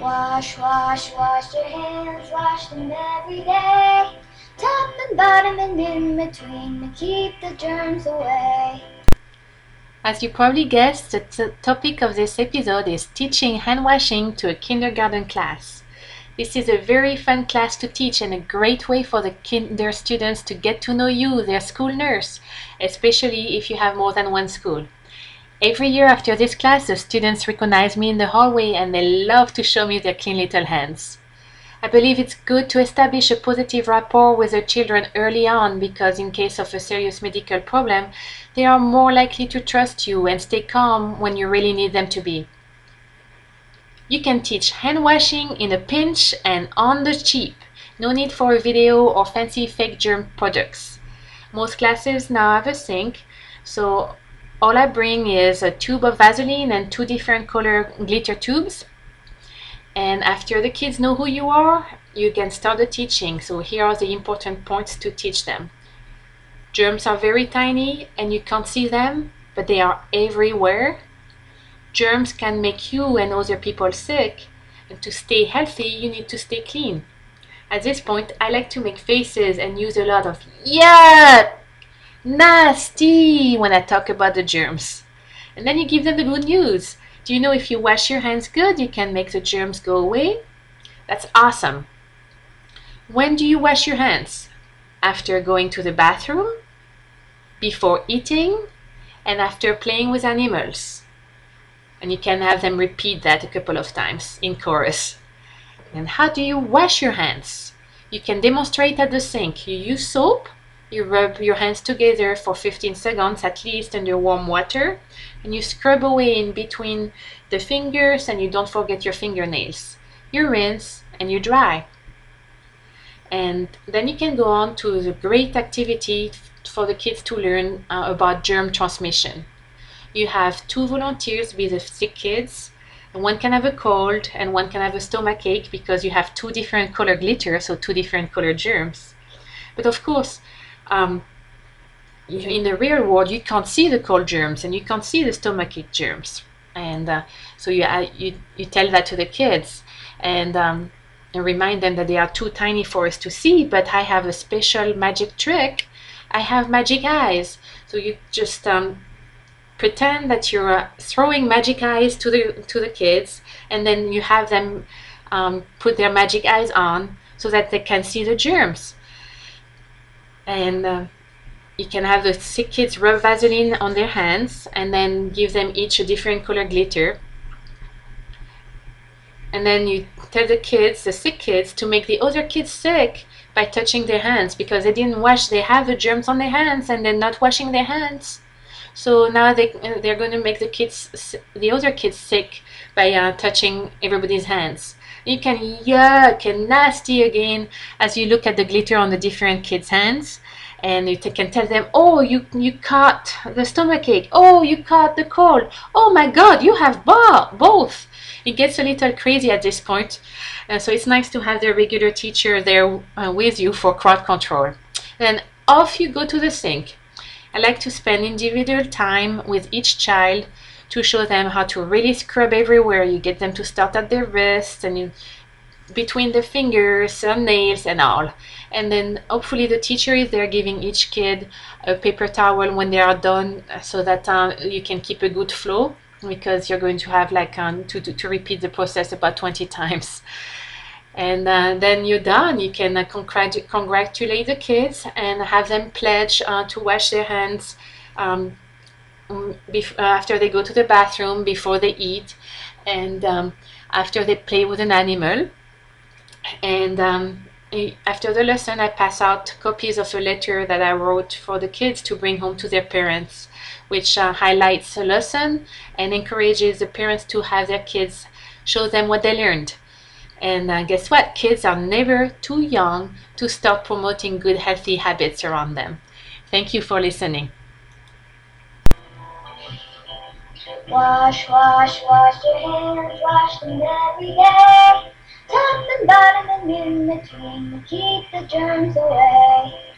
Wash, wash, wash your hands, wash them every day. Top and bottom and in between to keep the germs away. As you probably guessed, the t- topic of this episode is teaching hand washing to a kindergarten class. This is a very fun class to teach and a great way for the kinder students to get to know you, their school nurse, especially if you have more than one school. Every year after this class, the students recognize me in the hallway and they love to show me their clean little hands. I believe it's good to establish a positive rapport with the children early on because, in case of a serious medical problem, they are more likely to trust you and stay calm when you really need them to be. You can teach hand washing in a pinch and on the cheap. No need for a video or fancy fake germ products. Most classes now have a sink, so all I bring is a tube of Vaseline and two different color glitter tubes. And after the kids know who you are, you can start the teaching. So here are the important points to teach them. Germs are very tiny and you can't see them, but they are everywhere. Germs can make you and other people sick, and to stay healthy, you need to stay clean. At this point, I like to make faces and use a lot of yuck, nasty when I talk about the germs. And then you give them the good news. Do you know if you wash your hands good, you can make the germs go away? That's awesome. When do you wash your hands? After going to the bathroom, before eating, and after playing with animals. And you can have them repeat that a couple of times in chorus. And how do you wash your hands? You can demonstrate at the sink. You use soap, you rub your hands together for 15 seconds at least under warm water, and you scrub away in between the fingers and you don't forget your fingernails. You rinse and you dry. And then you can go on to the great activity for the kids to learn uh, about germ transmission. You have two volunteers with the sick kids. And one can have a cold and one can have a stomach ache because you have two different color glitter, so two different color germs. But of course, um, in the real world, you can't see the cold germs and you can't see the stomach ache germs. And uh, so you, uh, you, you tell that to the kids and, um, and remind them that they are too tiny for us to see, but I have a special magic trick. I have magic eyes. So you just um, pretend that you're uh, throwing magic eyes to the to the kids, and then you have them um, put their magic eyes on so that they can see the germs. And uh, you can have the sick kids rub Vaseline on their hands, and then give them each a different color glitter. And then you tell the kids, the sick kids, to make the other kids sick by touching their hands because they didn't wash. They have the germs on their hands, and they're not washing their hands. So now they they're going to make the kids the other kids sick by uh, touching everybody's hands. You can yuck and nasty again as you look at the glitter on the different kids' hands, and you can tell them, "Oh, you you caught the stomach ache. Oh, you caught the cold. Oh my God, you have bo- both." It gets a little crazy at this point, uh, so it's nice to have the regular teacher there uh, with you for crowd control. Then off you go to the sink. I like to spend individual time with each child to show them how to really scrub everywhere. You get them to start at their wrists and you, between their fingers and nails and all. And then hopefully the teacher is there giving each kid a paper towel when they are done so that uh, you can keep a good flow because you're going to have like um, to, to, to repeat the process about 20 times and uh, then you're done. You can uh, congrat- congratulate the kids and have them pledge uh, to wash their hands bef- after they go to the bathroom, before they eat, and um, after they play with an animal. And um, after the lesson, I pass out copies of a letter that I wrote for the kids to bring home to their parents, which uh, highlights the lesson and encourages the parents to have their kids show them what they learned. And uh, guess what? Kids are never too young to start promoting good, healthy habits around them. Thank you for listening. Wash, wash, wash your hands, wash them every day. Top and bottom and in between keep the germs away.